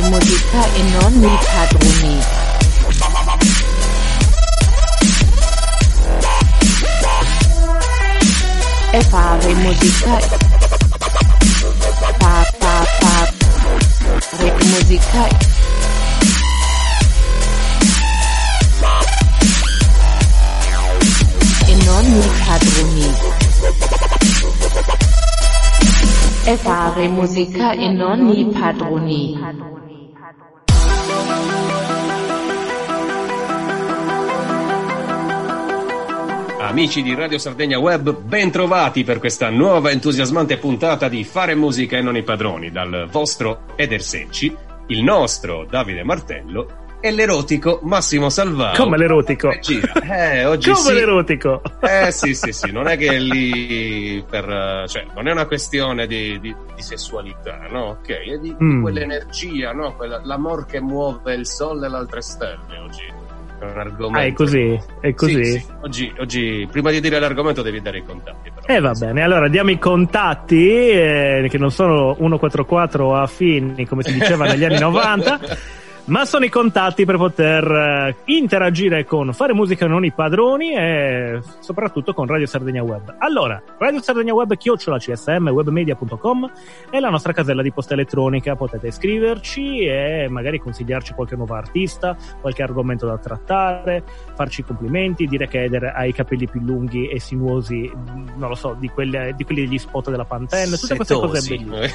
fare musica e mi padroni. E fare musica pa pa pa re musica e mi padroni. E fare musica e non i padroni. Amici di Radio Sardegna Web, ben trovati per questa nuova entusiasmante puntata di Fare musica e non i padroni dal vostro Eder Secci, il nostro Davide Martello e l'erotico Massimo Salvano. Come l'erotico? Eh, oggi Come sì. l'erotico? Eh sì, sì, sì, non è che è lì per... cioè, non è una questione di, di- di sessualità, no? Ok, è di, di Mm. quell'energia, no? Quella- l'amor che muove il sole e le altre stelle oggi. È un argomento. Ah, è così? È così? Sì, sì. Oggi, oggi, prima di dire l'argomento, devi dare i contatti. Però. Eh va bene, allora diamo i contatti eh, che non sono 144 o affini come si diceva negli anni 90, ma sono i contatti per poter eh, interagire con Fare Musica Non i Padroni e soprattutto con Radio Sardegna Web. Allora, Radio Sardegna Web chiocciola csm webmedia.com è la nostra casella di posta elettronica, potete iscriverci e magari consigliarci qualche nuovo artista, qualche argomento da trattare, farci complimenti, dire che Eder ha i capelli più lunghi e sinuosi, non lo so, di, quelle- di quelli degli spot della Pantene, tutte queste cose bellissime.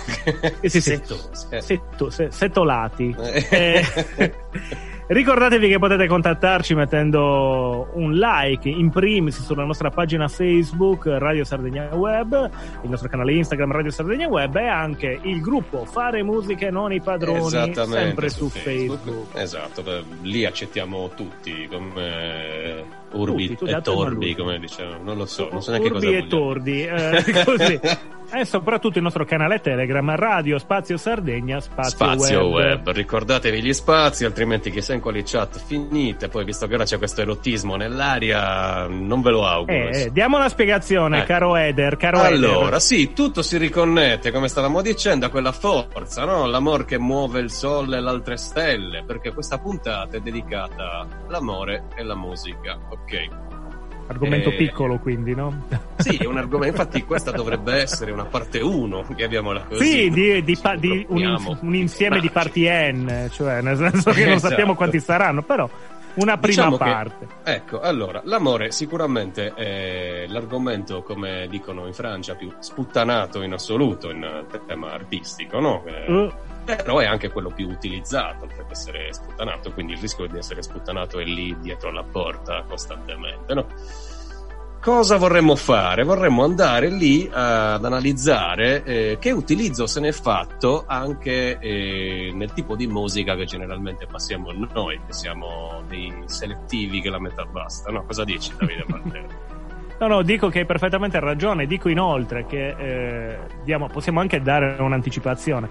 Sì, sì, sì. Eh. Setolati. Eh. Eh, ricordatevi che potete contattarci mettendo un like in primis sulla nostra pagina Facebook Radio Sardegna Web, il nostro canale Instagram Radio Sardegna Web e anche il gruppo Fare Musica e Non i Padroni sempre su Facebook. Esatto, beh, lì accettiamo tutti come urbi tu e torbi, come dicevano. Non lo so, non so neanche Urbi cosa e tordi, eh, così. E soprattutto il nostro canale Telegram Radio Spazio Sardegna Spazio, Spazio web. ricordatevi gli spazi, altrimenti chissà in quali chat finite. Poi, visto che ora c'è questo erotismo nell'aria, non ve lo auguro. Eh, eh, diamo una spiegazione, Eh. caro Eder, caro Allora, Eder. sì, tutto si riconnette, come stavamo dicendo, a quella forza, no? L'amor che muove il sole e le altre stelle, perché questa puntata è dedicata all'amore e alla musica, ok? Argomento Eh, piccolo, quindi, no? Sì, è un argomento, infatti questa dovrebbe essere una parte 1, chiamiamola così. Sì, di, di pa- di un, un insieme di parti N, cioè nel senso che non Esatto. sappiamo quanti saranno, però una prima Diciamo che- parte. Ecco, allora, l'amore sicuramente è l'argomento, come dicono in Francia, più sputtanato in assoluto in eh, tema artistico, no? Eh, Uh, però è anche quello più utilizzato per essere sputtanato, quindi il rischio di essere sputtanato è lì dietro la porta costantemente, no? Cosa vorremmo fare? Vorremmo andare lì ad analizzare eh, che utilizzo se ne è fatto anche eh, nel tipo di musica che generalmente passiamo noi, che siamo dei selettivi che la metà basta, no? Cosa dici Davide Martello? no, no, dico che hai perfettamente ragione. Dico inoltre che eh, diamo- possiamo anche dare un'anticipazione.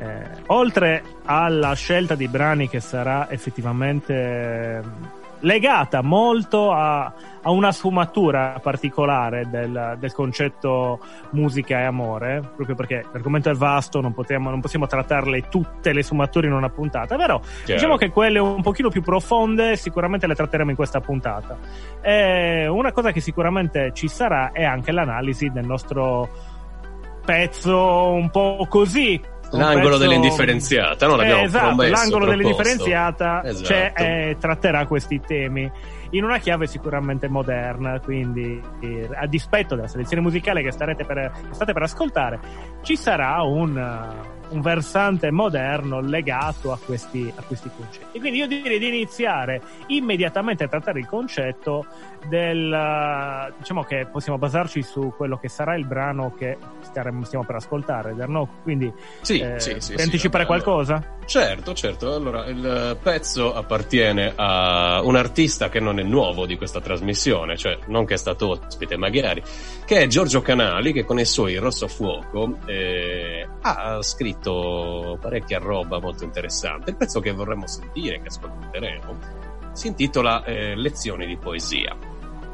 Eh, oltre alla scelta di brani che sarà effettivamente eh, legata molto a, a una sfumatura particolare del, del concetto musica e amore, proprio perché l'argomento è vasto, non, potremo- non possiamo trattarle tutte le sfumature in una puntata, però Diciamo che quelle un pochino più profonde sicuramente le tratteremo in questa puntata. E una cosa che sicuramente ci sarà è anche l'analisi del nostro pezzo un po' così. L'angolo pezzo- dell'indifferenziata, no? L'abbiamo Eh, esatto, promesso, l'angolo proposto. dell'indifferenziata Esatto. cioè, eh, tratterà questi temi in una chiave sicuramente moderna, quindi eh, a dispetto della selezione musicale che, starete per, state per ascoltare, ci sarà un, un versante moderno legato a questi, a questi concetti. Quindi io direi di iniziare immediatamente a trattare il concetto del uh, diciamo che possiamo basarci su quello che sarà il brano che staremo, stiamo per ascoltare, no? Quindi Sì, eh, sì, sì, anticipare allora. qualcosa? Certo, certo. Allora, il pezzo appartiene a un artista che non è nuovo di questa trasmissione, cioè non che è stato ospite magari, che è Giorgio Canali, che con i suoi Rosso Fuoco eh, ha scritto parecchia roba molto interessante. Il pezzo che vorremmo sentire, che ascolteremo, si intitola eh, Lezioni di poesia.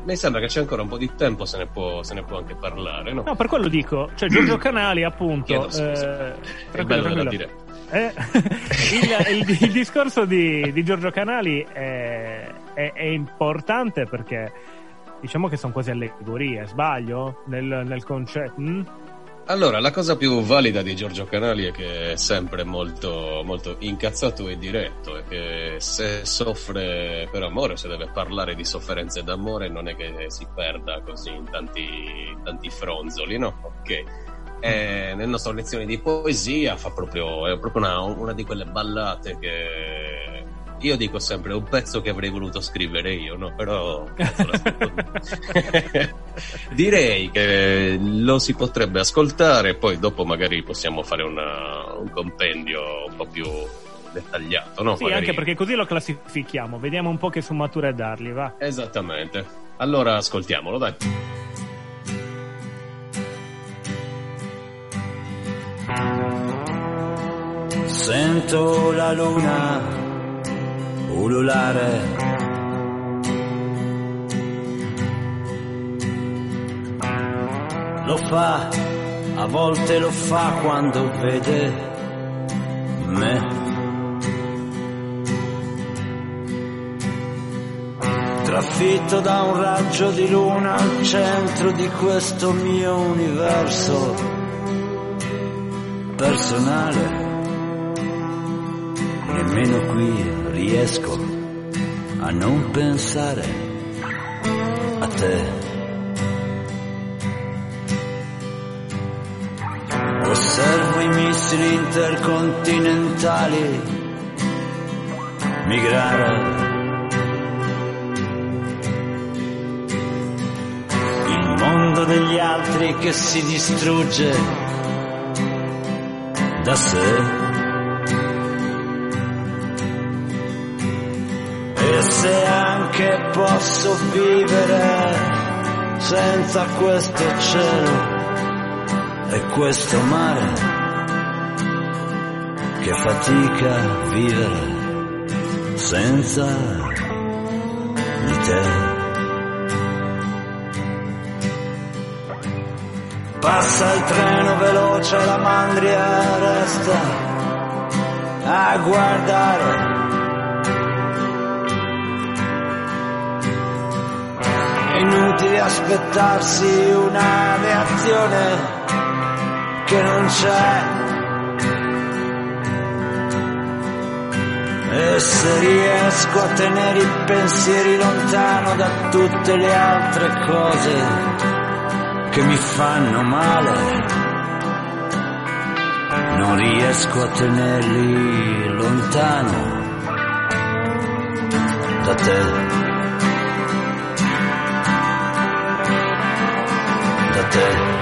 Mi sembra che c'è ancora un po' di tempo, se ne può, se ne può anche parlare, no? No, per quello dico, cioè Giorgio Canali appunto... Chiedo scusa. eh, è bello da dire. Eh, il, il, il, discorso di, di Giorgio Canali è, è, è, importante perché diciamo che sono quasi allegorie, sbaglio nel, nel concetto? Mm? Allora, la cosa più valida di Giorgio Canali è che è sempre molto, molto incazzato e diretto e che se soffre per amore, se deve parlare di sofferenze d'amore, non è che si perda così in tanti, tanti fronzoli, no? Ok. E nelle nostre lezioni di poesia fa proprio, è proprio una, una di quelle ballate che io dico sempre un pezzo che avrei voluto scrivere io, no? Però direi che lo si potrebbe ascoltare, poi dopo magari possiamo fare una, un compendio un po' più dettagliato, no? Sì, magari... anche perché così lo classifichiamo, vediamo un po' che sfumature dargli, va? Esattamente. Allora ascoltiamolo, dai. Sento la luna ululare. Lo fa, a volte lo fa quando vede me. Trafitto da un raggio di luna al centro di questo mio universo personale nemmeno qui riesco a non pensare a te. Osservo i missili intercontinentali migrare. Il mondo degli altri che si distrugge da sé. Se anche posso vivere senza questo cielo e questo mare che fatica vivere senza di te. Passa il treno veloce, la mandria resta a guardare aspettarsi una reazione che non c'è. E se riesco a tenere i pensieri lontano da tutte le altre cose che mi fanno male, non riesco a tenerli lontano da te. dead.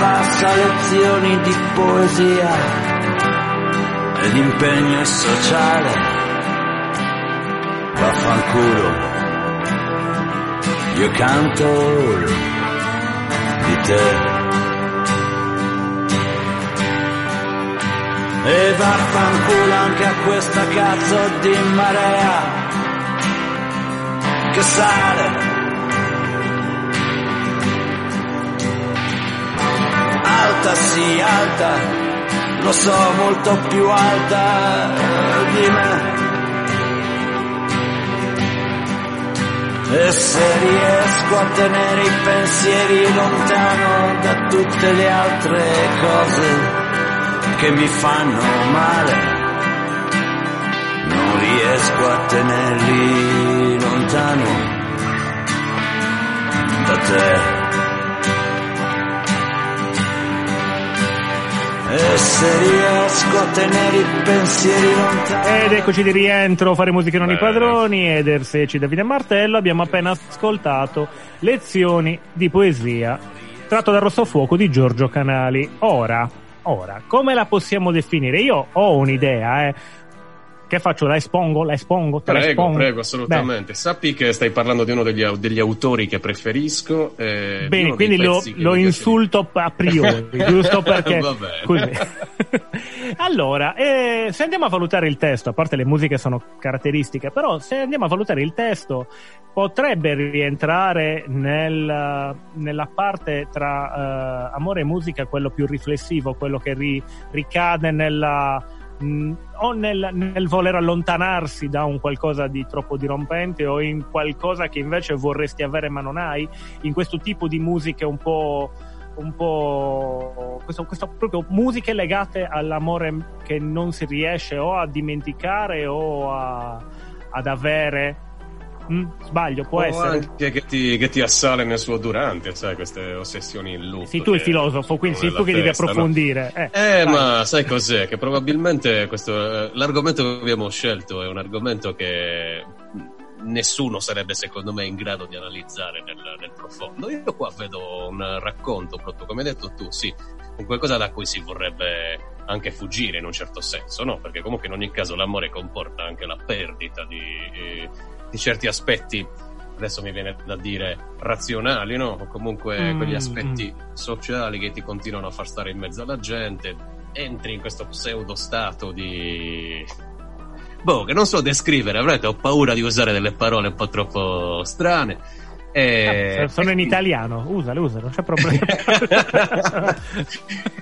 Passa lezioni di poesia ed impegno sociale. Vaffanculo, io canto di te. E vaffanculo anche a questa cazzo di marea che sale alta, sì, alta, lo so, molto più alta di me. E se riesco a tenere i pensieri lontano da tutte le altre cose che mi fanno male, non riesco a tenerli lontano da te. E se riesco a tenere i pensieri lontani. Ed eccoci di rientro, fare musica non i padroni, ed Erseci Davide Martello. Abbiamo appena ascoltato lezioni di poesia tratto dal Rosso Fuoco di Giorgio Canali. Ora, ora, come la possiamo definire? Io ho un'idea, eh. Che faccio? La espongo? La espongo? Te la Prego, espongo? prego, assolutamente. Beh, Sappi che stai parlando di uno degli, degli autori che preferisco. eh, Bene, quindi lo, lo insulto a priori, giusto perché... Allora, eh, se andiamo a valutare il testo, a parte le musiche sono caratteristiche, però se andiamo a valutare il testo, potrebbe rientrare nel- nella parte tra eh, amore e musica, quello più riflessivo, quello che ri- ricade nella mh, o nel, nel voler allontanarsi da un qualcosa di troppo dirompente o in qualcosa che invece vorresti avere ma non hai, in questo tipo di musiche un po' un po' questo, questo proprio musiche legate all'amore che non si riesce o a dimenticare o a- ad avere Mm, sbaglio può O essere anche che ti, che ti assale nel suo durante, sai, queste ossessioni in loop. sì tu il filosofo quindi sei tu che devi testa, no? approfondire eh, Eh, ma sai cos'è? Che probabilmente questo, eh, l'argomento che abbiamo scelto è un argomento che nessuno sarebbe, secondo me, in grado di analizzare nel, nel profondo. Io qua vedo un racconto, proprio come hai detto tu, sì, un qualcosa da cui si vorrebbe anche fuggire in un certo senso, no? Perché comunque in ogni caso l'amore comporta anche la perdita di, eh, di certi aspetti. Adesso mi viene da dire razionali, no? O comunque Mm, quegli aspetti sociali che ti continuano a far stare in mezzo alla gente, entri in questo pseudo stato di. Boh, che non so descrivere, avrete, ho paura di usare delle parole un po' troppo strane. E... Ah, sono in italiano usale usale non c'è problema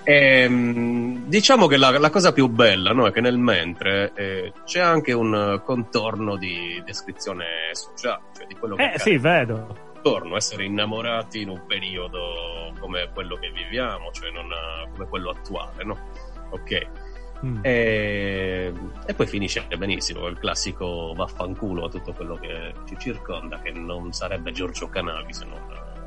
Ehm, diciamo che la, la cosa più bella no, è che nel mentre eh, c'è anche un eh, contorno di descrizione sociale, cioè di quello che eh sì vedo attorno, essere innamorati in un periodo come quello che viviamo, cioè non eh, come quello attuale, no? Ok. Mm. E, e poi finisce benissimo il classico vaffanculo a tutto quello che ci circonda, che non sarebbe Giorgio Canavi se non,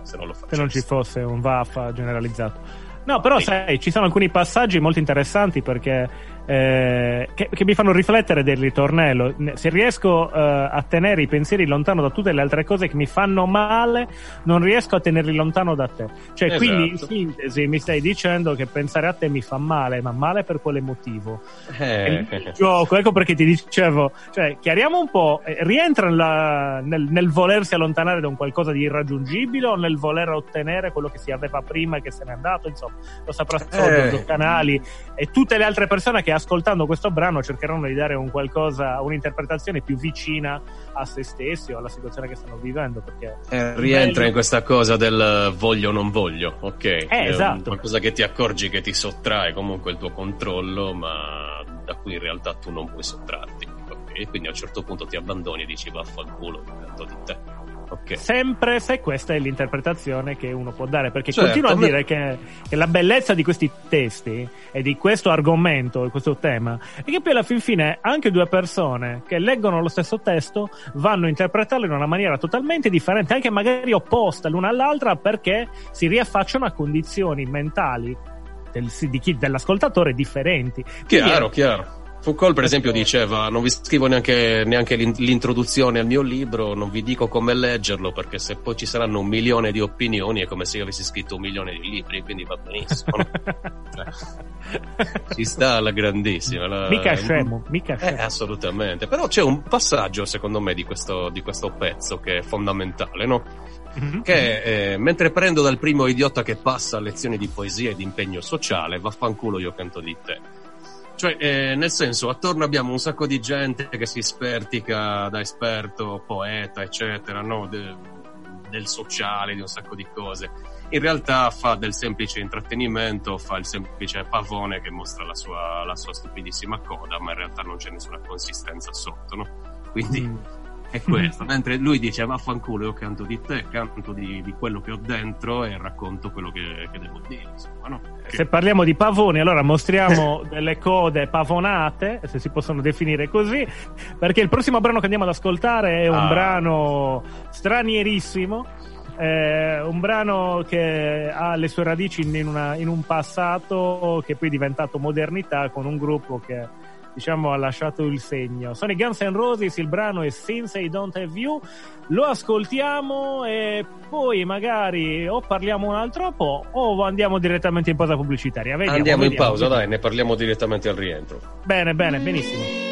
se non lo facesse. se non ci fosse un vaffa generalizzato. No, però Sì. sai, ci sono alcuni passaggi molto interessanti perché eh, che, che mi fanno riflettere del ritornello. Ne- Se riesco eh, a tenere i pensieri lontano da tutte le altre cose che mi fanno male, non riesco a tenerli lontano da te. Cioè, Esatto. quindi in sintesi mi stai dicendo che pensare a te mi fa male, ma male per quale motivo? Eh, gioco, ecco perché ti dicevo, cioè, chiariamo un po', eh, rientra nella- nel, nel volersi allontanare da un qualcosa di irraggiungibile o nel voler ottenere quello che si aveva prima e che se n'è andato, insomma, lo saprà solo Eh. Canali e tutte le altre persone che ascoltando questo brano cercheranno di dare un qualcosa, un'interpretazione più vicina a se stessi o alla situazione che stanno vivendo, perché Eh, rientra bello. in questa cosa del voglio o non voglio, ok? Un- esatto. qualcosa che ti accorgi che ti sottrae comunque il tuo controllo, ma da cui in realtà tu non puoi sottrarti. ok? Quindi a un certo punto ti abbandoni e dici vaffanculo, dipendo di te. Ok. Sempre se questa è l'interpretazione che uno può dare, perché Certo, continuo a me- dire che, che la bellezza di questi testi e di questo argomento e questo tema è che poi alla fin fine anche due persone che leggono lo stesso testo vanno a interpretarlo in una maniera totalmente differente, anche magari opposta l'una all'altra, perché si riaffacciano a condizioni mentali del- di chi- dell'ascoltatore differenti. Quindi Chiaro, è- chiaro. Foucault, per esempio, diceva: Non vi scrivo neanche, neanche l'in- l'introduzione al mio libro, non vi dico come leggerlo, perché se poi ci saranno un milione di opinioni è come se io avessi scritto un milione di libri, quindi va benissimo. Ci sta alla grandissima. la- mica scemo, mica Eh, scemo. assolutamente. Però c'è un passaggio, secondo me, di questo, di questo pezzo che è fondamentale, no? Mhm. Che eh, mentre prendo dal primo idiota che passa lezioni di poesia e di impegno sociale, vaffanculo io canto di te. Cioè, eh, nel senso, attorno abbiamo un sacco di gente che si spertica da esperto, poeta, eccetera, no? De- del sociale, di un sacco di cose. In realtà fa del semplice intrattenimento, fa il semplice pavone che mostra la sua, la sua stupidissima coda, ma in realtà non c'è nessuna consistenza sotto, no? Quindi Mm. è questo. Mentre lui dice vaffanculo, io canto di te, canto di, di quello che ho dentro e racconto quello che, che devo dire, insomma, no? Se parliamo di pavoni, allora mostriamo delle code pavonate, se si possono definire così, perché il prossimo brano che andiamo ad ascoltare è un Ah. brano stranierissimo. eh, un brano che ha le sue radici in, una- in un passato che poi è diventato modernità con un gruppo che diciamo ha lasciato il segno. Sono i Guns N' Roses, il brano è Since I Don't Have You, lo ascoltiamo e poi magari o parliamo un altro po' o andiamo direttamente in pausa pubblicitaria. Vediamo, Andiamo in vediamo, pausa, vediamo. dai, ne parliamo direttamente al rientro. Bene, bene, benissimo.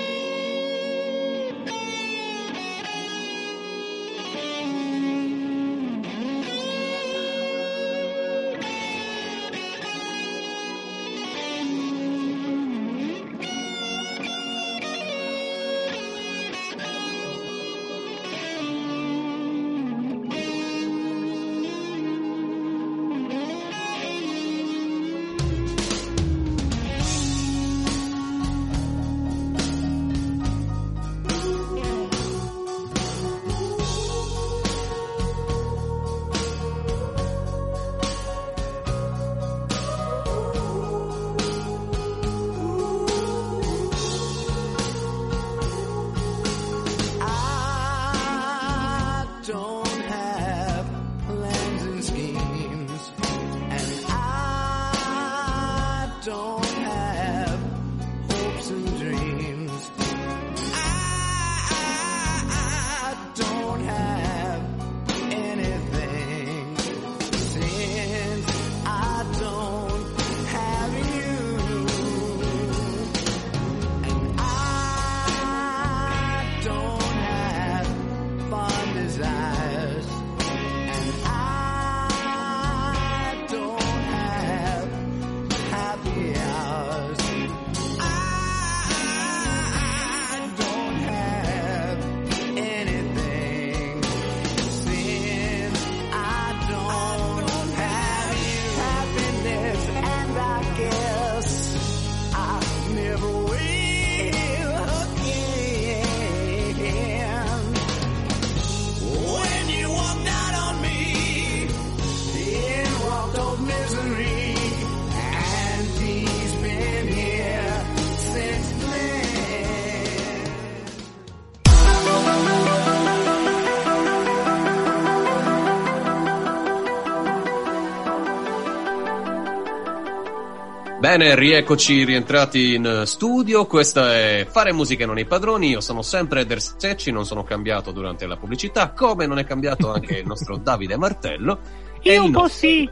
Bene, rieccoci rientrati in studio. Questa è Fare musica non i padroni. Io sono sempre Eder Secci, non sono cambiato durante la pubblicità, come non è cambiato anche il nostro Davide Martello. Io un po' sì.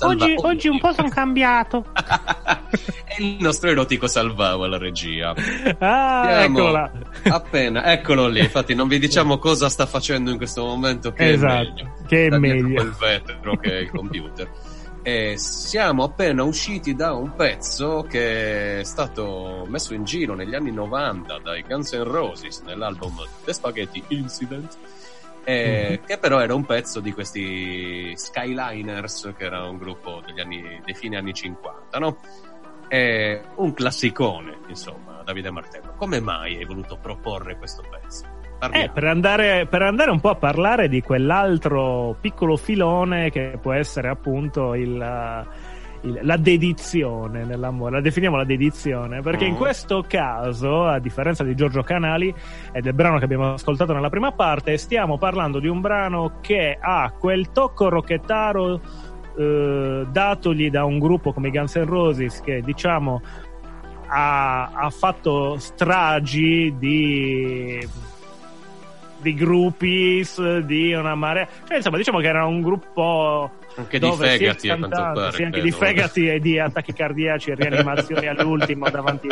Oggi, oggi un po' sono cambiato. e il nostro erotico Salvao alla regia. Ah, là. Appena, eccolo lì. Infatti, non vi diciamo cosa sta facendo in questo momento. Che Esatto, è meglio. che è meglio. quel vetro che è il computer. E siamo appena usciti da un pezzo che è stato messo in giro negli anni 90 dai Guns N' Roses nell'album The Spaghetti Incident. eh. Che però era un pezzo di questi Skyliners, che era un gruppo degli anni, dei fine anni 50, no? È un classicone, insomma, Davide Martello. Come mai hai voluto proporre questo pezzo? Eh, per andare, per andare un po' a parlare di quell'altro piccolo filone che può essere appunto il, il- la dedizione nell'amore, la definiamo la dedizione, perché in Mm. questo caso, a differenza di Giorgio Canali e del brano che abbiamo ascoltato nella prima parte, stiamo parlando di un brano che ha quel tocco rocchettaro eh, datogli da un gruppo come i Guns N' Roses che diciamo ha, ha fatto stragi di di gruppi di una marea cioè insomma diciamo che era un gruppo Anche di dove sia fegati, a quanto pare. sì, anche di credo. fegati e di attacchi cardiaci e rianimazioni all'ultimo davanti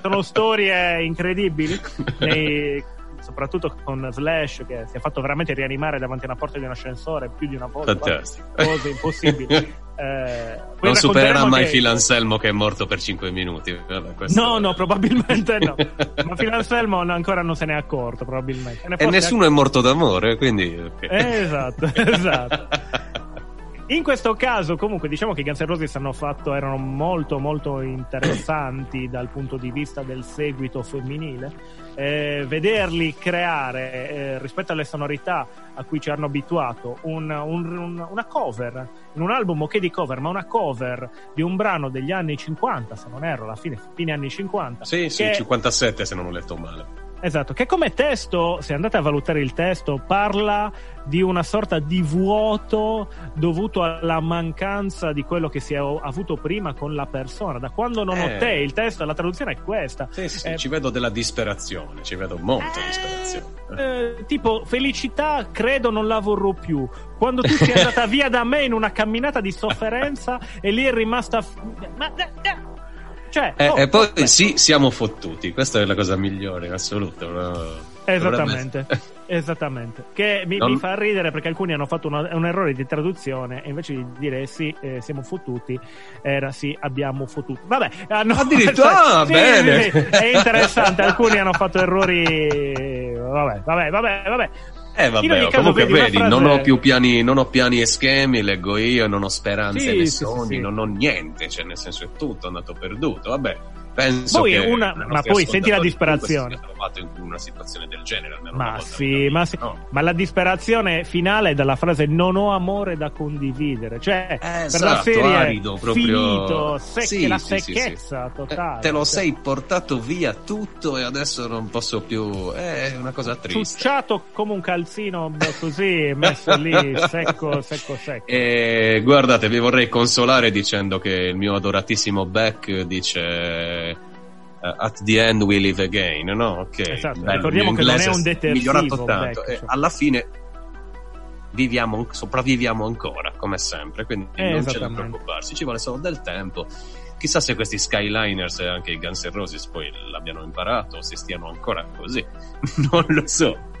sono storie incredibili nei- soprattutto con Slash che si è fatto veramente rianimare davanti a una porta di un ascensore più di una volta Fantastico. cose impossibili Eh, Non supererà mai che- Phil Anselmo che è morto per 5 minuti. Vabbè, questo- No, no, probabilmente no. Ma Phil Anselmo ancora non se ne è accorto, probabilmente. Ne E nessuno è morto d'amore, quindi... ok. Eh, esatto, esatto. In questo caso, comunque, diciamo che i Guns N' Roses hanno fatto, erano molto, molto interessanti dal punto di vista del seguito femminile. Eh, vederli creare, eh, rispetto alle sonorità a cui ci hanno abituato, un- un- un- una cover, in un album ok di cover, ma una cover di un brano degli anni 50, se non erro, alla fine, fine anni 50. Sì, sì, che- 57 se non ho letto male. Esatto, che come testo, se andate a valutare il testo, parla di una sorta di vuoto dovuto alla mancanza di quello che si è avuto prima con la persona. Da quando non ho Eh. te, il testo, la traduzione è questa. Sì, sì, Eh, ci vedo della disperazione, ci vedo molta Eh, disperazione. eh, tipo, felicità, credo non la vorrò più. Quando tu sei andata via da me in una camminata di sofferenza e lì è rimasta. Ma, cioè, Eh, oh, e poi vabbè. sì, siamo fottuti, questa è la cosa migliore in assoluto. no? Esattamente, esattamente. Che mi, Non- mi fa ridere perché alcuni hanno fatto una- un errore di traduzione e invece di dire sì, eh, siamo fottuti, era sì, abbiamo fottuto. Vabbè, hanno Addirittura, ah, Sì, bene. sì, sì, è interessante. alcuni hanno fatto errori. Vabbè, vabbè, vabbè, vabbè. Eh vabbè, oh, comunque vedi, frase- non ho più piani, non ho piani e schemi, leggo io, non ho speranze Sì, né sì, sogni, sì. non ho niente, cioè nel senso è tutto andato perduto. Vabbè, penso Poi una- ma poi senti la disperazione. in una situazione del genere, almeno Ma sì, ma sì. no? Ma la disperazione finale è dalla frase non ho amore da condividere. Cioè, per la esatto, serie arido, proprio- finito, sec- Sì, la secchezza totale. Eh, te lo Cioè, sei portato via tutto e adesso non posso più. È una cosa triste. ciucciato come un calzino così, messo lì secco, secco, secco. E guardate, vi vorrei consolare dicendo che il mio adoratissimo Beck dice eh, At the end we live again, no? Ok. Esatto, bello, ricordiamo che non è un detersivo, migliorato tanto. Beck, e cioè. alla fine viviamo, sopravviviamo ancora, come sempre, quindi Eh, non c'è da preoccuparsi, ci vuole solo del tempo. Chissà se questi Skyliners e anche i Guns N' Roses poi l'abbiano imparato o se stiano ancora così. non lo so.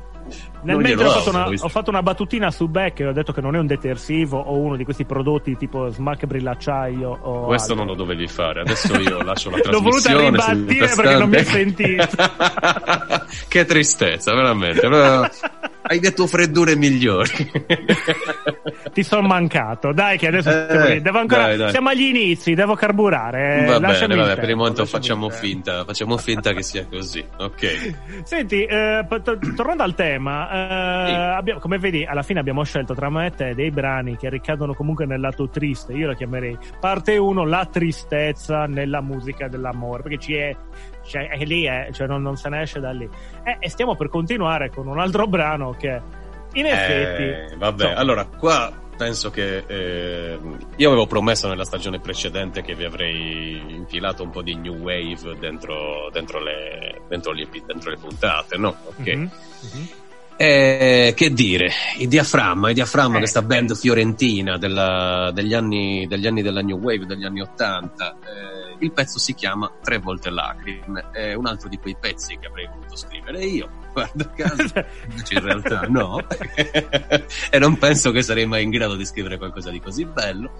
Nel mentre ho fatto, una, ho fatto una battutina su Beck e ho detto che non è un detersivo o uno di questi prodotti tipo smack brillacciaio Questo altro. non lo dovevi fare, adesso io lascio la L'ho voluta trasmissione. sul perché non mi hai tastante. che tristezza, veramente. Hai detto freddure migliori. Ti sono mancato. Dai, che adesso Eh, devo, ancora. dai, dai. siamo agli inizi, devo carburare. Va Lasciami bene, vabbè, per il momento facciamo finta, facciamo finta che sia così. Ok. Senti, eh, tornando al tema, eh, Sì. abbiamo- come vedi, alla fine abbiamo scelto tra me e te dei brani che ricadono comunque nel lato triste. Io la chiamerei parte 1, la tristezza nella musica dell'amore, perché ci è, cioè, è lì, eh, cioè non, non se ne esce da lì. Eh, e stiamo per continuare con un altro brano che, in effetti, Eh, vabbè, insomma, allora qua penso che eh, io avevo promesso nella stagione precedente che vi avrei infilato un po' di new wave dentro, dentro, le, dentro, le, dentro le, puntate, no? Ok. Mm-hmm. Mm-hmm. Eh, che dire, il diaframma, il diaframma, eh. questa band fiorentina della, degli, anni, degli, anni, della New Wave, degli anni Ottanta, eh, il pezzo si chiama Tre volte lacrime, è un altro di quei pezzi che avrei voluto scrivere io, guarda caso, in realtà no, e non penso che sarei mai in grado di scrivere qualcosa di così bello.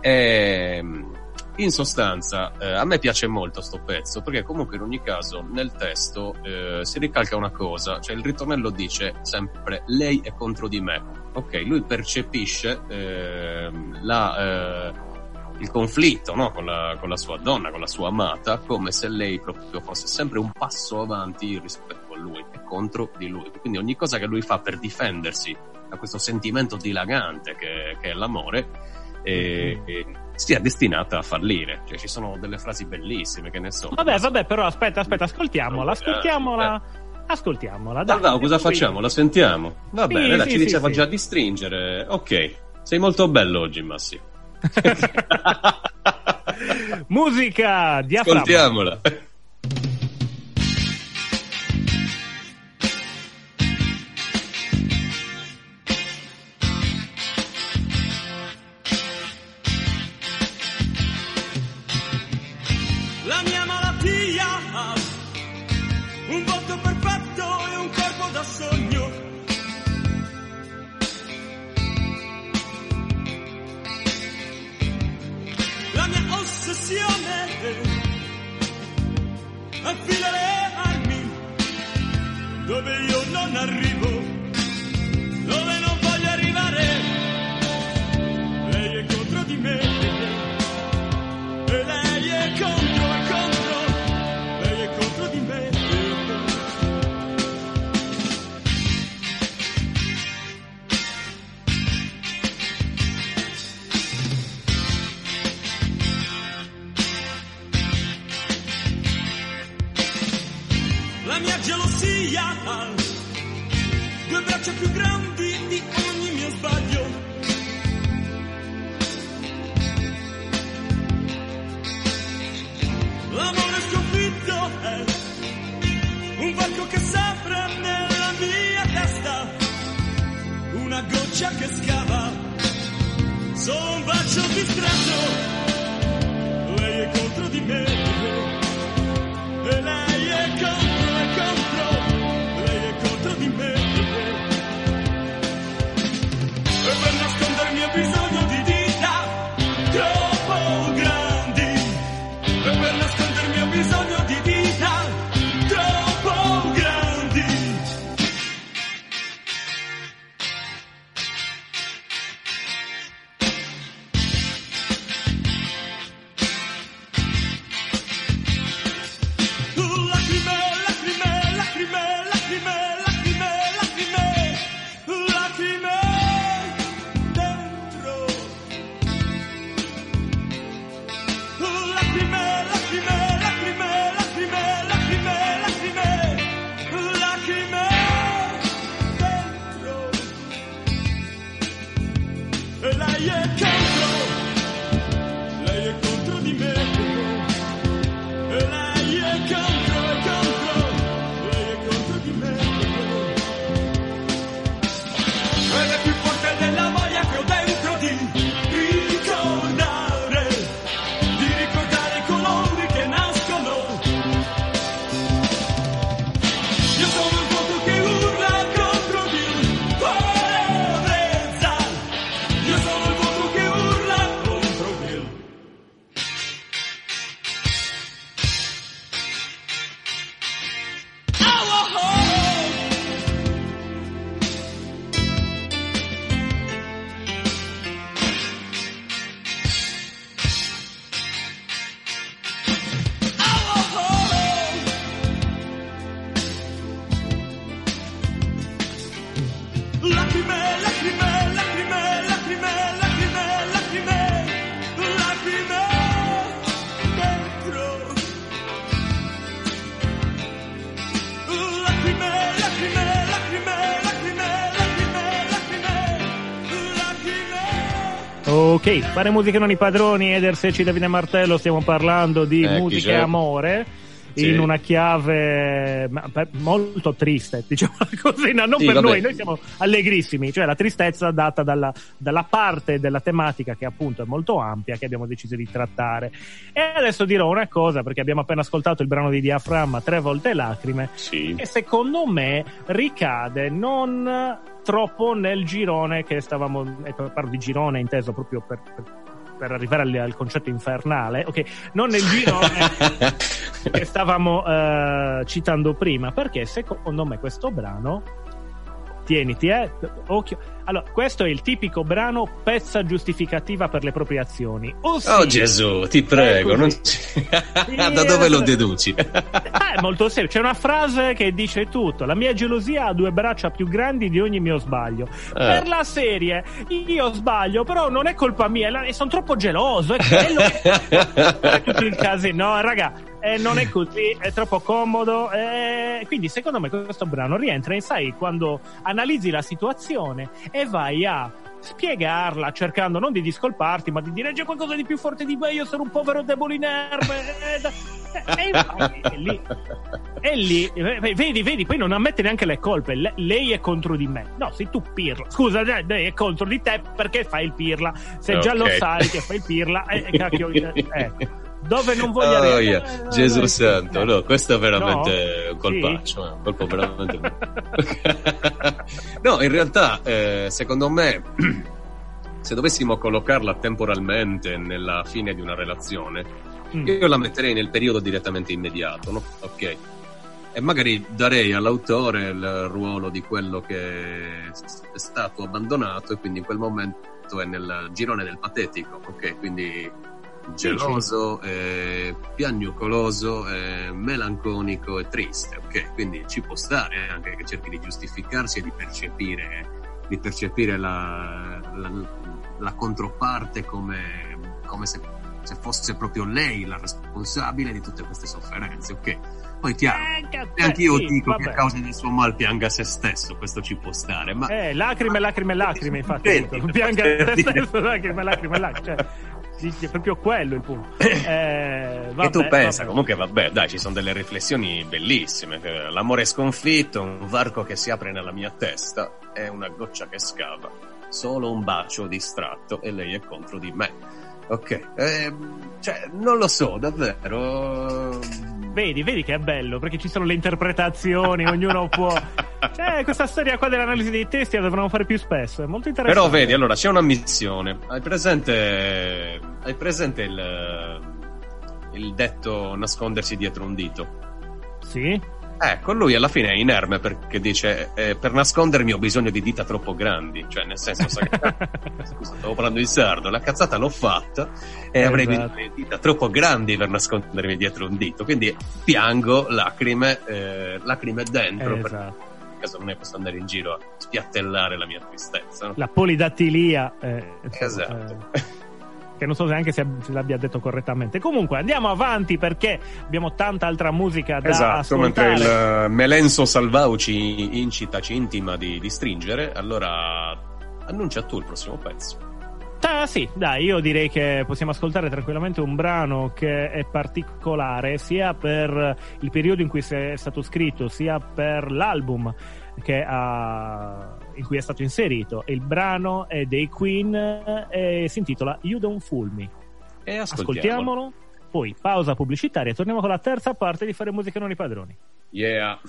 E, ehm, in sostanza, eh, a me piace molto sto pezzo perché comunque in ogni caso nel testo eh, si ricalca una cosa, cioè il ritornello dice sempre lei è contro di me. Ok, lui percepisce eh, la, eh, il conflitto no? con, la, con, la, sua donna, con la sua amata, come se lei proprio fosse sempre un passo avanti rispetto a lui e contro di lui. Quindi ogni cosa che lui fa per difendersi da questo sentimento dilagante che, che è l'amore, e, e sia destinata a fallire. Cioè, ci sono delle frasi bellissime che ne so. Vabbè, vabbè, però aspetta, aspetta, ascoltiamola, ascoltiamola. Eh. Ascoltiamola, dai. Allora, cosa facciamo? La sentiamo? Va sì, bene, sì, ci iniziava sì, già di stringere. Ok, sei molto bello oggi, Massi. Musica, diaframma. Ascoltiamola. Ok, fare musica non i padroni, Eder Secci, Davide Martello, stiamo parlando di Eccoci. musica e amore. Sì. In una chiave molto triste, diciamo così, no, non Sì, per vabbè. noi, noi siamo allegrissimi, cioè la tristezza data dalla, dalla parte della tematica che appunto è molto ampia, che abbiamo deciso di trattare. E adesso dirò una cosa, perché abbiamo appena ascoltato il brano di Diaframma, Tre volte lacrime, Sì. che secondo me ricade non troppo nel girone che stavamo, e parlo di girone inteso proprio per, per- per arrivare al, al concetto infernale, ok, non nel girone che stavamo eh, citando prima, perché secondo me questo brano, tieniti, eh, occhio, allora, questo è il tipico brano pezza giustificativa per le proprie azioni. Ossia, Oh Gesù, ti prego, non da dove lo deduci? Ah, è molto semplice. C'è una frase che dice tutto. La mia gelosia ha due braccia più grandi di ogni mio sbaglio. Per la serie, io sbaglio, però non è colpa mia. sono troppo geloso. È quello che- è tutto il casino. No, raga, eh, non è così. È troppo comodo. eh, quindi, secondo me, questo brano rientra in, sai, quando analizzi la situazione e vai a spiegarla cercando non di discolparti ma di dire c'è qualcosa di più forte di me io sono un povero debole inerme eh, eh, e infatti è lì e lì, eh, vedi, vedi, poi non ammette neanche le colpe. Le- lei è contro di me. No, sei tu pirla. Scusa, lei è contro di te perché fai il pirla. Se già Ok. lo sai che fai il pirla, eh, cacchio, eh, ecco. Dove non voglio Oh, yeah. Gesù eh, santo, no, questo è veramente No? un colpaccio, eh, un colpo veramente. no, in realtà, eh, secondo me, se dovessimo collocarla temporalmente nella fine di una relazione, Mm. io la metterei nel periodo direttamente immediato, no? Ok. E magari darei all'autore il ruolo di quello che è stato abbandonato e quindi in quel momento è nel girone del patetico, ok? Quindi geloso, eh, piagnucoloso, eh, melanconico e triste, ok? Quindi ci può stare anche che cerchi di giustificarsi e di percepire, di percepire la, la, la controparte come, come se, se fosse proprio lei la responsabile di tutte queste sofferenze, ok? Poi chiaro, Eh, e anche io sì, dico che vabbè. a causa del suo mal pianga se stesso, questo ci può stare, ma Eh, lacrime, lacrime, lacrime, infatti. Senti, pianga dire. stesso, lacrime, lacrime, lacrime. Cioè, sì, sì, è proprio quello il punto. Eh, che tu vabbè, pensa, vabbè. comunque vabbè, dai, ci sono delle riflessioni bellissime. Eh, L'amore sconfitto, un varco che si apre nella mia testa, è una goccia che scava, solo un bacio distratto e lei è contro di me. Ok, ehm, cioè, non lo so, davvero. Vedi, vedi che è bello, perché ci sono le interpretazioni, ognuno può... Cioè, questa storia qua dell'analisi dei testi la dovremmo fare più spesso, è molto interessante. Però vedi, allora c'è una missione. Hai presente, hai presente il, il detto nascondersi dietro un dito? Sì? Ecco, lui alla fine è inerme perché dice eh, per nascondermi ho bisogno di dita troppo grandi, cioè nel senso, sa che- scusa, stavo parlando in sardo, la cazzata l'ho fatta e avrei Esatto. bisogno di dita troppo grandi per nascondermi dietro un dito, quindi piango, lacrime, eh, lacrime dentro, perché Esatto. in caso non è posso andare in giro a spiattellare la mia tristezza. no? La polidattilia. eh, Esatto. che non so neanche se, l'abbia detto correttamente. Comunque, andiamo avanti perché abbiamo tanta altra musica da Esatto, mentre ascoltare. il eh, Melenso Salvau ci incita, ci intima di, di stringere, allora annuncia tu il prossimo pezzo. Ah, sì, dai, io direi che possiamo ascoltare tranquillamente un brano che è particolare sia per il periodo in cui è stato scritto, sia per l'album che ha- in cui è stato inserito. Il brano è dei Queen e si intitola You Don't Fool Me. E ascoltiamolo. Ascoltiamolo, poi pausa pubblicitaria e torniamo con la terza parte di Fare musica non i padroni. Yeah.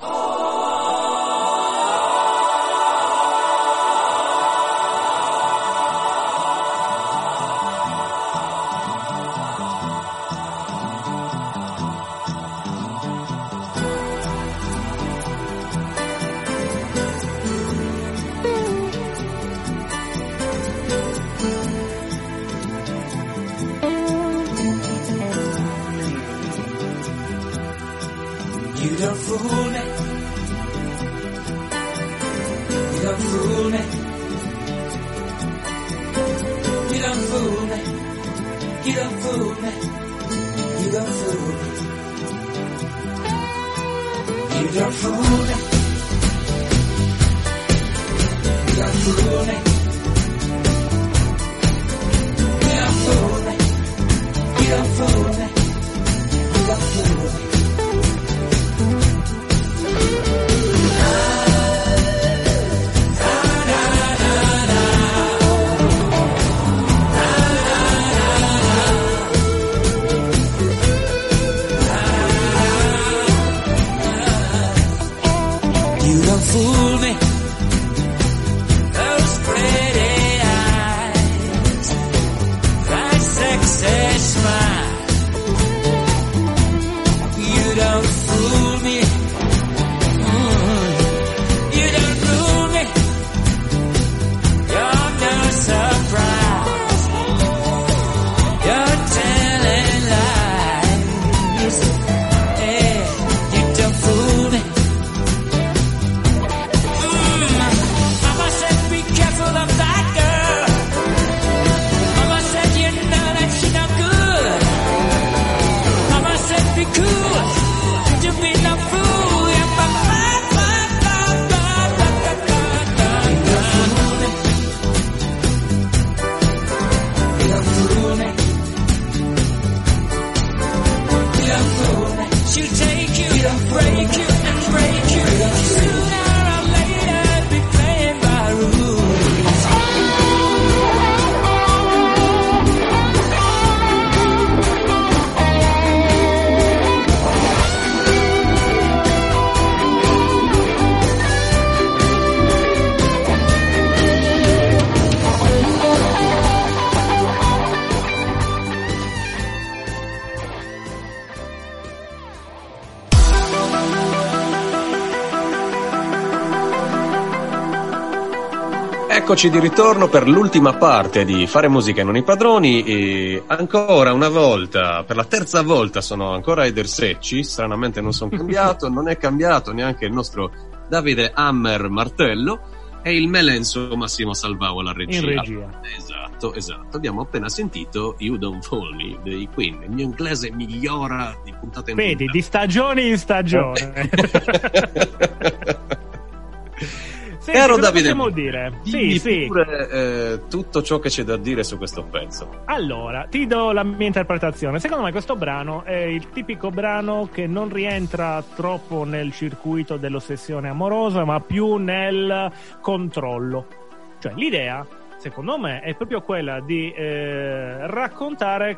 You Eccoci di ritorno per l'ultima parte di Fare musica e non i padroni e ancora una volta, per la terza volta sono ancora Eder Secci, stranamente non sono cambiato, non è cambiato neanche il nostro Davide Hammer Martello e il Melenso Massimo Salvao alla regia. In regia. Esatto, esatto. Abbiamo appena sentito You Don't Fool Me dei Queen. Il mio inglese migliora di puntata in Vedi, puntata. di stagione in stagione. Senti, Caro Davide, possiamo dire? Sì, sì. pure eh, tutto ciò che c'è da dire su questo pezzo. Allora, ti do la mia interpretazione. Secondo me questo brano è il tipico brano che non rientra troppo nel circuito dell'ossessione amorosa, ma più nel controllo. Cioè, l'idea, secondo me, è proprio quella di eh, raccontare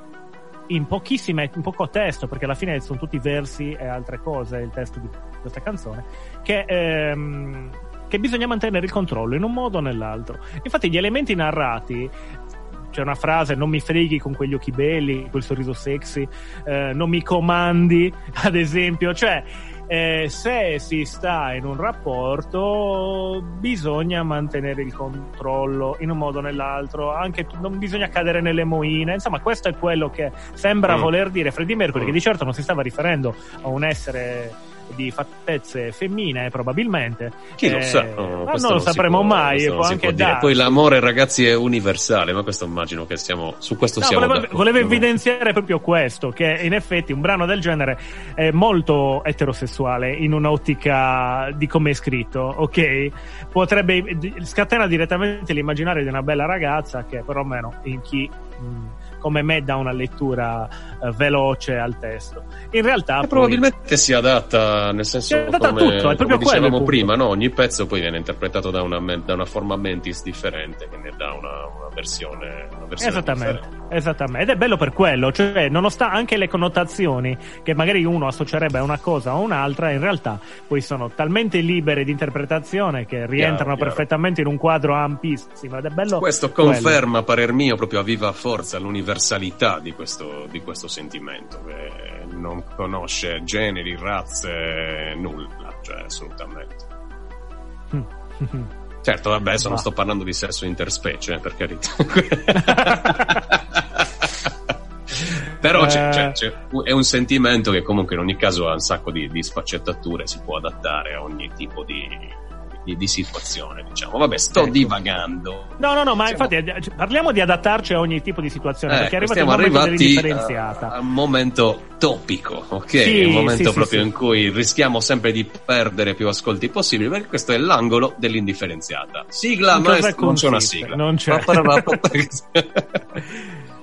in pochissime, in poco testo, perché alla fine sono tutti versi e altre cose, il testo di questa canzone, che, ehm, che bisogna mantenere il controllo in un modo o nell'altro. Infatti gli elementi narrati c'è una frase non mi freghi con quegli occhi belli, quel sorriso sexy, eh, non mi comandi, ad esempio, cioè eh, se si sta in un rapporto bisogna mantenere il controllo in un modo o nell'altro, anche non bisogna cadere nelle moine, insomma questo è quello che sembra Mm. voler dire Freddie Mercury, Mm. che di certo non si stava riferendo a un essere di fattezze femminee probabilmente. Chi lo Eh, sa? ma No, non questo lo sapremo può- mai, può non anche può. Poi l'amore, ragazzi, è universale, ma questo immagino che siamo su questo No, siamo volevo, volevo evidenziare proprio questo, che in effetti un brano del genere è molto eterosessuale in un'ottica di come è scritto, ok? Potrebbe scatena direttamente l'immaginario di una bella ragazza che perlomeno in chi mh, come me dà una lettura eh, veloce al testo. In realtà poi- probabilmente si adatta, nel senso Si adatta a come, tutto, è proprio come dicevamo prima, no? ogni pezzo poi viene interpretato da una, da una forma mentis differente, che ne dà una, una versione, una versione Esattamente, differente. esattamente. Ed è bello per quello, cioè, nonostante anche le connotazioni che magari uno associerebbe a una cosa o a un'altra, in realtà poi sono talmente libere di interpretazione che rientrano chiaro. perfettamente in un quadro ampissimo. Ed è bello. Questo quello. conferma, a parer mio, proprio a viva forza l'universalità di questo, di questo sentimento, che non conosce generi, razze, nulla, cioè assolutamente. Certo, vabbè, adesso non sto parlando di sesso interspecie, eh, per carità. Però c'è, Eh. c'è- c'è- è un sentimento che comunque in ogni caso ha un sacco di, di sfaccettature, si può adattare a ogni tipo di, di- di situazione, diciamo. Vabbè, sto Ecco. divagando. No, no, no, ma Siamo- infatti eh, parliamo di adattarci a ogni tipo di situazione, perché è arrivato il stiamo momento arrivati a, a un momento topico, ok? Sì, un momento sì, proprio sì. in cui rischiamo sempre di perdere più ascolti possibili, perché questo è l'angolo dell'indifferenziata. Sigla, In cosa maestro, non c'è una sigla. Non c'è.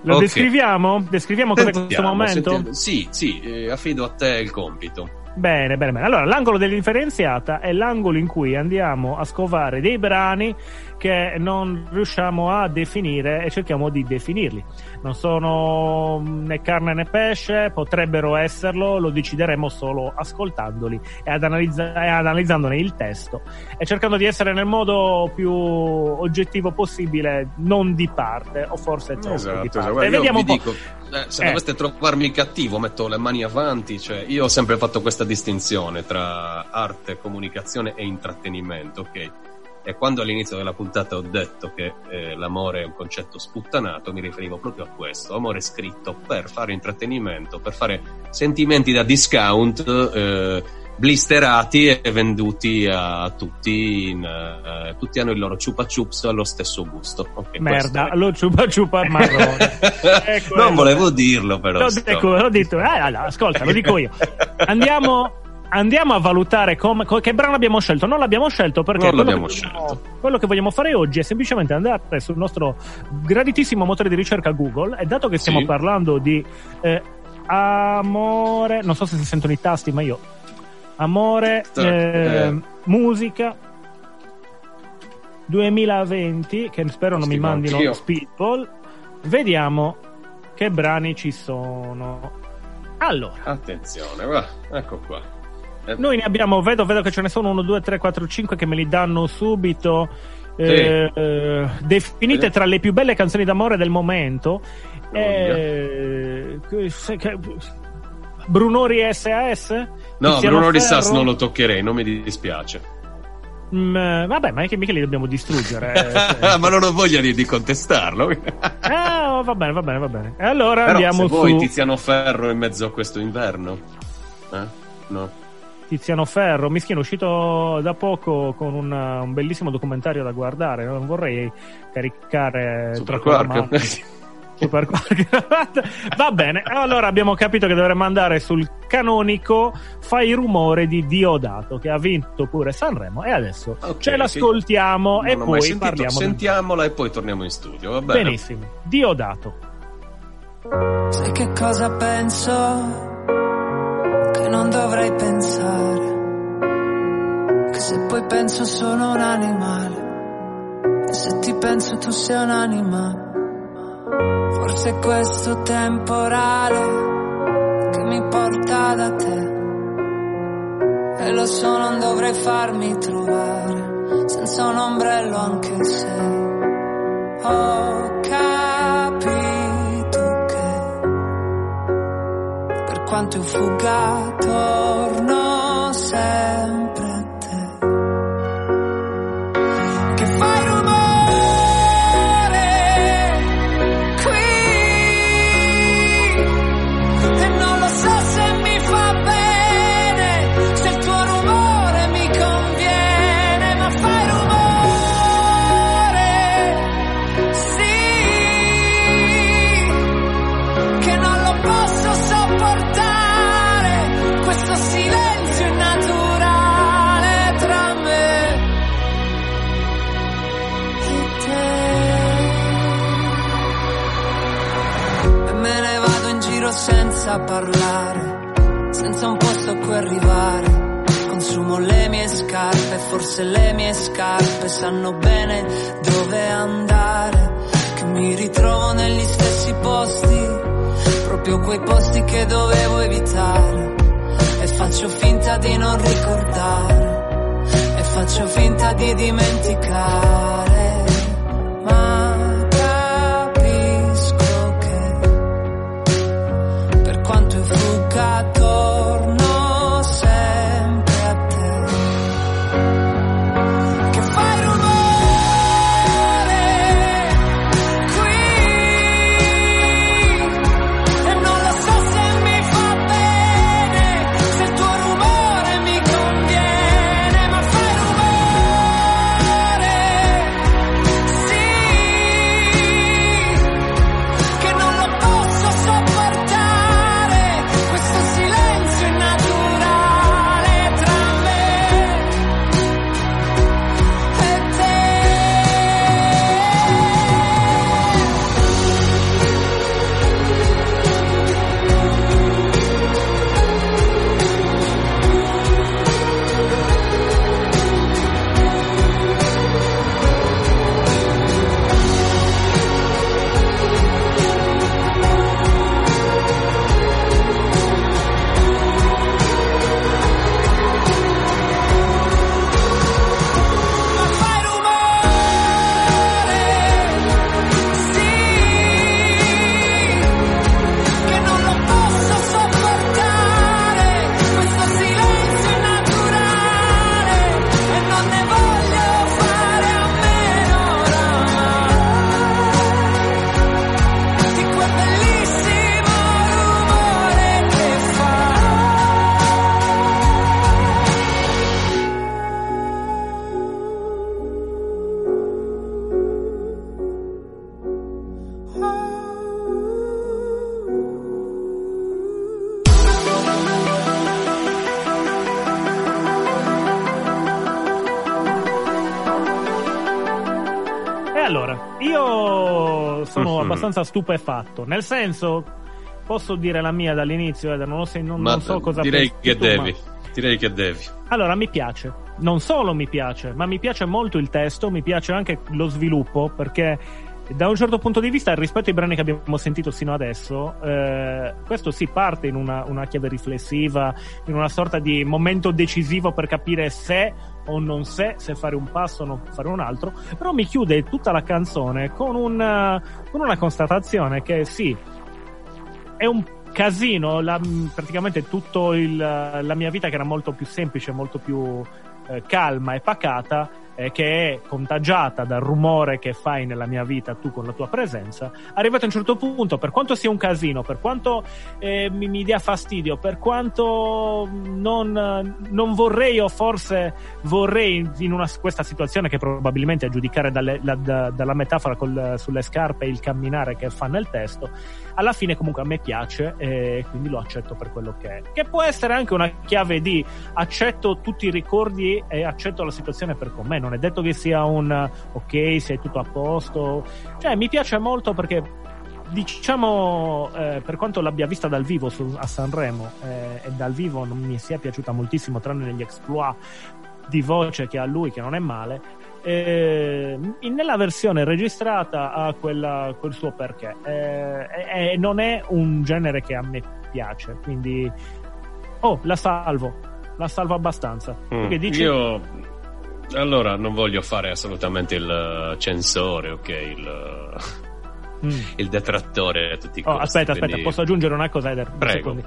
Lo Ok. descriviamo? Descriviamo cos'è questo Sentiamo, momento? sentiamo. Sì, sì, eh, affido a te il compito. Bene, bene, bene. Allora, l'angolo dell'indifferenziata è l'angolo in cui andiamo a scovare dei brani che non riusciamo a definire e cerchiamo di definirli. Non sono né carne né pesce, potrebbero esserlo, lo decideremo solo ascoltandoli e, ad analizza- e analizzandone il testo e cercando di essere nel modo più oggettivo possibile, non di parte o forse troppo Esatto, di esatto. parte. Guarda, E vediamo un po'. dico, eh, se Eh. doveste trovarmi cattivo, metto le mani avanti. Cioè, io ho sempre fatto questa distinzione tra arte, comunicazione e intrattenimento, ok? E quando all'inizio della puntata ho detto che eh, l'amore è un concetto sputtanato, mi riferivo proprio a questo. Amore scritto per fare intrattenimento, per fare sentimenti da discount, eh, blisterati e venduti a tutti. In, eh, tutti hanno il loro chupa chups allo stesso gusto. Ok, Merda, lo ciupa ciupa marrone. Ecco, non volevo dirlo, però. Sto- ecco, l'ho detto, eh, allora, ascolta, lo dico io. Andiamo, andiamo a valutare come, co- che brano abbiamo scelto. Non l'abbiamo scelto perché Non quello, l'abbiamo che vogliamo, scelto. quello che vogliamo fare oggi è semplicemente andare sul nostro graditissimo motore di ricerca Google. E dato che stiamo Sì. parlando di eh, amore, non so se si sentono i tasti, ma io amore, eh, eh. musica. 2020 che spero non mi mandino anch'io. speedball vediamo che brani ci sono allora Attenzione, va, ecco qua. Eh, noi ne abbiamo vedo, vedo che ce ne sono 1 2 3 4 5 che me li danno subito eh, eh, definite Sì. tra le più belle canzoni d'amore del momento eh, che- se- che- Brunori SAS no, Tiziano Bruno Rissas Ferro? non lo toccherei, non mi dispiace. Mm, vabbè ma è che mica li dobbiamo distruggere eh. Ma non ho voglia di, di contestarlo. Ah, va bene va bene va bene e allora Però andiamo se su Tiziano Ferro in mezzo a questo inverno. Eh? No. Tiziano Ferro, mischino, è uscito da poco con un, un bellissimo documentario da guardare. Non vorrei caricare Super Quark. mano. Super Quark. Va bene, allora abbiamo capito che dovremmo andare sul canonico Fai rumore di Diodato che ha vinto pure Sanremo e adesso Ok, ce l'ascoltiamo e Non ho mai poi sentito. parliamo. Sentiamola e poi torniamo in studio, va bene? Benissimo, Diodato. Sai che cosa penso? Che non dovrei pensare. Che se poi penso sono un animale. E se ti penso tu sei un animale. Forse è questo temporale che mi porta da te. E lo so, non dovrei farmi trovare senza un ombrello anche se ho quanto io fugga torno sempre scarpe sanno bene dove andare che mi ritrovo negli stessi posti proprio quei posti che dovevo evitare. E faccio finta di non ricordare e faccio finta di dimenticare abbastanza stupefatto, nel senso, posso dire la mia dall'inizio, Eder, non, lo so, non, Ma non so cosa direi pensi che tu, ma- devi. Direi che devi. Allora, mi piace. Non solo mi piace, ma mi piace molto il testo, mi piace anche lo sviluppo, perché da un certo punto di vista, rispetto ai brani che abbiamo sentito sino adesso, eh, questo si parte in una, una chiave riflessiva, in una sorta di momento decisivo per capire se o non se, se fare un passo o non fare un altro, però mi chiude tutta la canzone con, un, con una constatazione che sì, è un casino, la- praticamente tutta la mia vita che era molto più semplice, molto più eh, calma e pacata, eh, che è contagiata dal rumore che fai nella mia vita tu con la tua presenza, arrivato a un certo punto, per quanto sia un casino, per quanto eh, mi, mi dia fastidio, per quanto non, non vorrei o forse vorrei in una, questa situazione che probabilmente a giudicare dalle- la- da- dalla metafora col- sulle scarpe e il camminare che fa nel testo, alla fine comunque a me piace e quindi lo accetto per quello che è. Che può essere anche una chiave di accetto tutti i ricordi e accetto la situazione per com'è. Non è detto che sia un ok, sei tutto a posto. Cioè, mi piace molto perché diciamo eh, per quanto l'abbia vista dal vivo su- a Sanremo eh, e dal vivo non mi sia piaciuta moltissimo tranne negli exploit di voce che ha lui che non è male eh, nella versione registrata ha quella- quel suo perché eh, e, e non è un genere che a me piace quindi oh la salvo la salvo abbastanza Mm. Dici? Io allora non voglio fare assolutamente il eh, censore, ok, il, Mm. il detrattore a tutti i Oh, costi. aspetta aspetta quindi- posso aggiungere una cosa Eder Prego. secondi.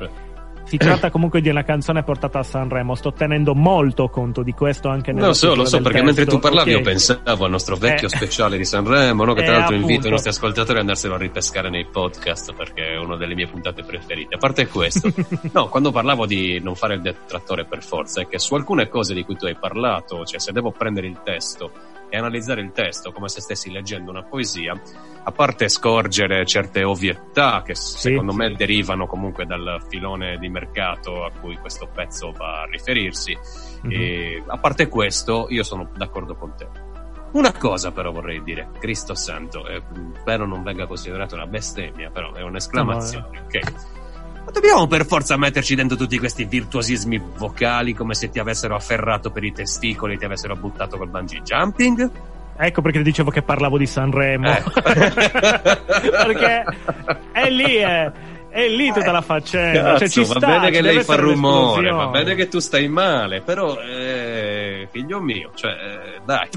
Si tratta comunque di una canzone portata a Sanremo. Sto tenendo molto conto di questo anche nella Lo so, lo so, perché mentre testo. tu parlavi Ok. io pensavo al nostro vecchio Eh. speciale di Sanremo, no? che tra Eh, l'altro invito appunto. i nostri ascoltatori ad andarselo a ripescare nei podcast perché è una delle mie puntate preferite. A parte questo, no, quando parlavo di non fare il detrattore per forza, è che su alcune cose di cui tu hai parlato, cioè se devo prendere il testo e analizzare il testo come se stessi leggendo una poesia, a parte scorgere certe ovvietà che secondo me derivano comunque dal filone di mercato a cui questo pezzo va a riferirsi, Mhm. e a parte questo, io sono d'accordo con te. Una cosa però vorrei dire, Cristo Santo, eh, spero non venga considerata una bestemmia, però è un'esclamazione, ok? Ma dobbiamo per forza metterci dentro tutti questi virtuosismi vocali come se ti avessero afferrato per i testicoli e ti avessero buttato col bungee jumping? Ecco perché dicevo che parlavo di Sanremo. Eh. perché è lì, è, è lì tutta la faccenda. Cazzo, cioè, ci va sta, bene che lei fa rumore, va bene che tu stai male, però, eh, figlio mio, cioè, eh, dai,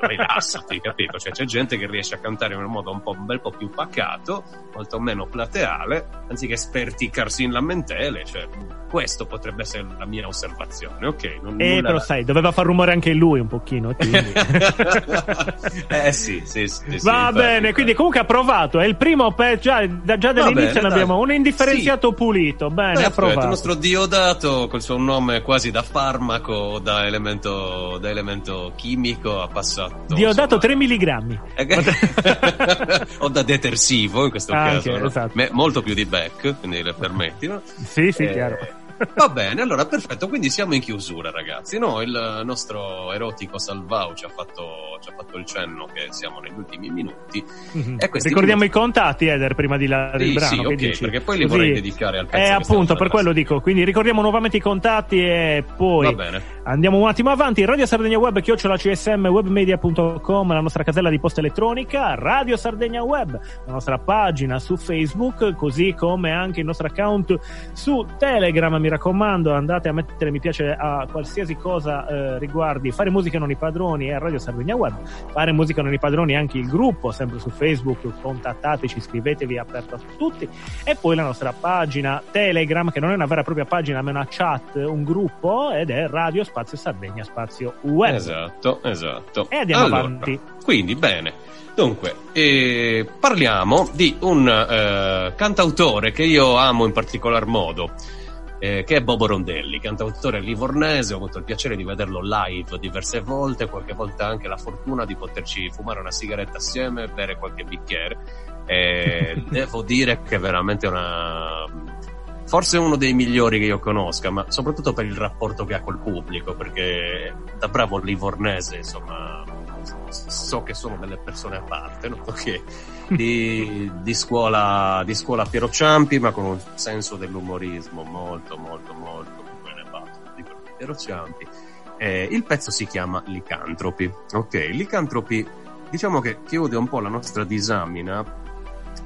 rilassati, capito? Cioè, c'è gente che riesce a cantare in un modo un, po', un bel po' più pacato, molto meno plateale, anziché sperticarsi in lamentele, cioè, questo potrebbe essere la mia osservazione, ok? Non, Eh, però sai, doveva far rumore anche lui un pochino. eh sì, sì, sì, sì, Va infatti, bene, infatti. quindi comunque approvato. È il primo pezzo. Già, da- già dall'inizio ne abbiamo un indifferenziato pulito. Bene, il approvato. nostro Diodato col suo nome quasi da farmaco, da elemento, da elemento chimico, ha passato. Diodato insomma, 3 milligrammi. o da detersivo in questo Anche, caso, no? esatto. Molto più di back, quindi le permetti, no? Sì, sì, Eh, chiaro. Va bene, allora perfetto, quindi siamo in chiusura ragazzi, no? Il nostro erotico Salvau ci ha fatto, ci ha fatto il cenno che siamo negli ultimi minuti. Questi Ricordiamo minuti- i contatti, Eder, prima di la, del Sì, brano. sì, ok, dici? perché poi li Così- vorrei dedicare al pezzo Eh, appunto, per quello dico. Quindi ricordiamo nuovamente i contatti e poi andiamo un attimo avanti. Radio Sardegna Web, chiocciola CSM, webmedia.com, la nostra casella di posta elettronica, Radio Sardegna Web, la nostra pagina su Facebook, così come anche il nostro account su Telegram. Mi raccomando, andate a mettere mi piace a qualsiasi cosa eh, riguardi fare musica non i padroni e a Radio Sardegna Web. Fare musica non i padroni anche il gruppo, sempre su Facebook, contattateci, iscrivetevi, è aperto a tutti. E poi la nostra pagina Telegram, che non è una vera e propria pagina, ma è una chat, un gruppo, ed è Radio Spazio Sardegna Spazio Web. Esatto, esatto. E andiamo Allora, avanti. Quindi, bene. Dunque, eh, parliamo di un eh, cantautore che io amo in particolar modo, eh, che è Bobo Rondelli, cantautore livornese. Ho avuto il piacere di vederlo live diverse volte, qualche volta anche la fortuna di poterci fumare una sigaretta assieme bere qualche bicchiere. E devo dire che è veramente una. Forse uno dei migliori che io conosca, ma soprattutto per il rapporto che ha col pubblico, perché da bravo livornese, insomma, so che sono delle persone a parte, no? okay. Di, di, scuola, di scuola Piero Ciampi, ma con un senso dell'umorismo molto, molto, molto elevato di Piero Ciampi. Eh, il pezzo si chiama Licantropi. Ok, Licantropi, diciamo che chiude un po' la nostra disamina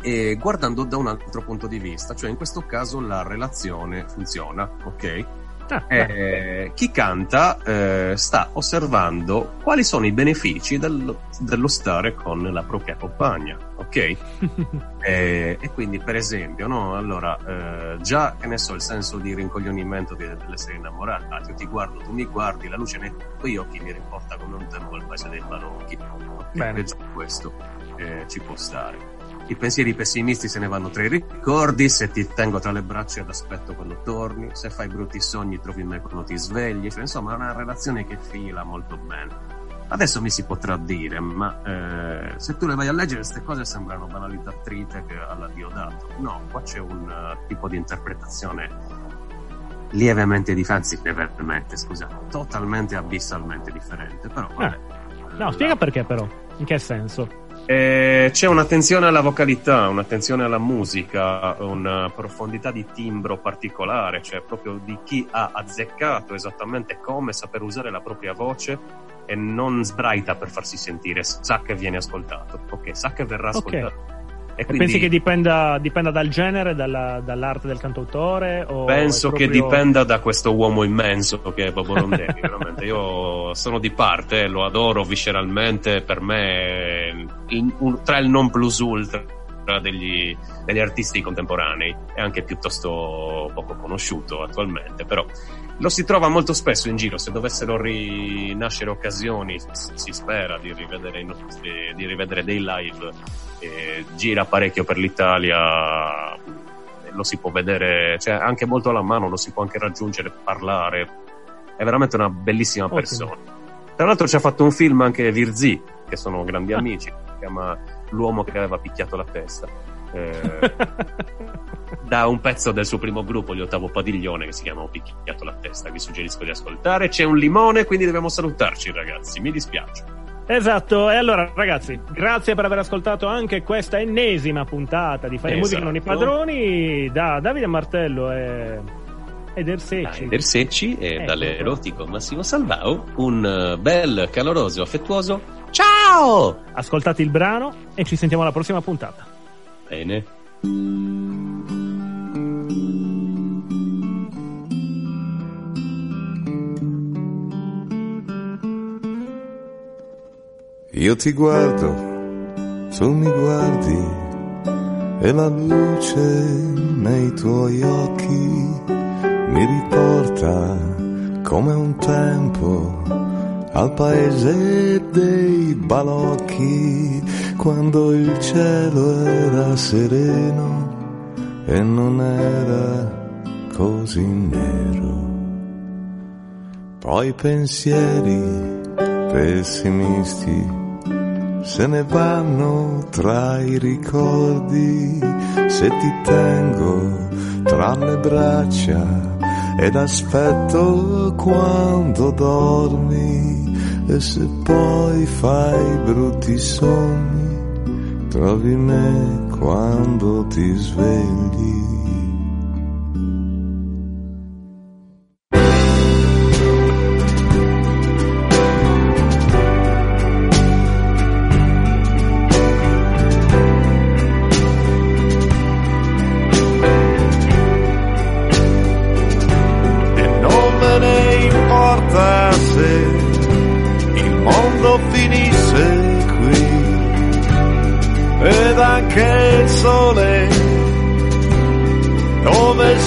e guardando da un altro punto di vista, cioè in questo caso la relazione funziona, ok? Eh, chi canta eh, sta osservando quali sono i benefici del, dello stare con la propria compagna, ok? eh, e quindi, per esempio, no? allora, eh, già che ne so, il senso di rincoglionimento di, dell'essere innamorato, ah, io ti guardo, tu mi guardi, la luce nei tuoi occhi mi riporta come un tempo al paese dei balocchi, okay? già questo eh, ci può stare. I pensieri pessimisti se ne vanno tra i ricordi, se ti tengo tra le braccia ed aspetto quando torni, se fai brutti sogni trovi me quando ti svegli, cioè, insomma è una relazione che fila molto bene. Adesso mi si potrà dire, ma eh, se tu le vai a leggere queste cose sembrano banalità trite alla Diodato. No, qua c'è un uh, tipo di interpretazione lievemente differente, lievemente, scusa, totalmente abissalmente differente, però vabbè. Eh. No, spiega perché però, in che senso? Eh, c'è un'attenzione alla vocalità, un'attenzione alla musica, una profondità di timbro particolare, cioè proprio di chi ha azzeccato esattamente come saper usare la propria voce e non sbraita per farsi sentire, sa che viene ascoltato, ok, sa che verrà ascoltato. Okay. E, quindi... pensi che dipenda, dipenda dal genere, dalla, dall'arte del cantautore? penso proprio... che dipenda da questo uomo immenso che è Bobo Rondelli, veramente. Io sono di parte, lo adoro visceralmente, per me il, un, tra il non plus ultra degli, degli artisti contemporanei è anche piuttosto poco conosciuto attualmente, però lo si trova molto spesso in giro, se dovessero rinascere occasioni si spera di rivedere, nostri, di rivedere dei live, eh, gira parecchio per l'Italia, lo si può vedere, cioè anche molto alla mano, lo si può anche raggiungere, parlare, è veramente una bellissima Ottimo. persona. Tra l'altro ci ha fatto un film anche Virzi, che sono grandi ah. amici, si chiama L'uomo che aveva picchiato la testa. Eh, da un pezzo del suo primo gruppo, gli Ottavo Padiglione, che si chiama Ho picchiato la testa. Vi suggerisco di ascoltare. C'è un limone, quindi dobbiamo salutarci, ragazzi. Mi dispiace. Esatto, e allora ragazzi, grazie per aver ascoltato anche questa ennesima puntata di Fare esatto. Musica Non i Padroni da Davide Martello e Eder Secci. Eder Secci e ecco. dall'erotico Massimo Salvao un eh, bel, caloroso, affettuoso ciao! Ascoltate il brano e ci sentiamo alla prossima puntata. Bene. Io ti guardo, tu mi guardi e la luce nei tuoi occhi mi riporta come un tempo al paese dei balocchi quando il cielo era sereno e non era così nero. Poi pensieri pessimisti se ne vanno tra i ricordi se ti tengo tra le braccia ed aspetto quando dormi e se poi fai brutti sogni trovi me quando ti svegli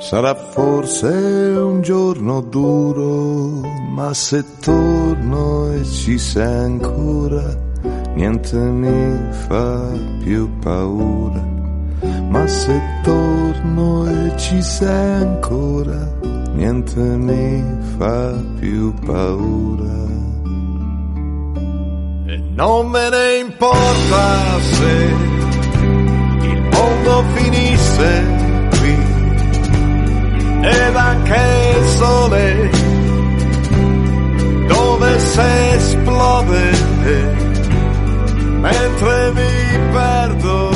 Sarà forse un giorno duro, ma se torno e ci sei ancora, niente mi fa più paura. Ma se torno e ci sei ancora, niente mi fa più paura. E non me ne importa se il mondo finisse ed anche il sole dove se esplode mentre mi perdo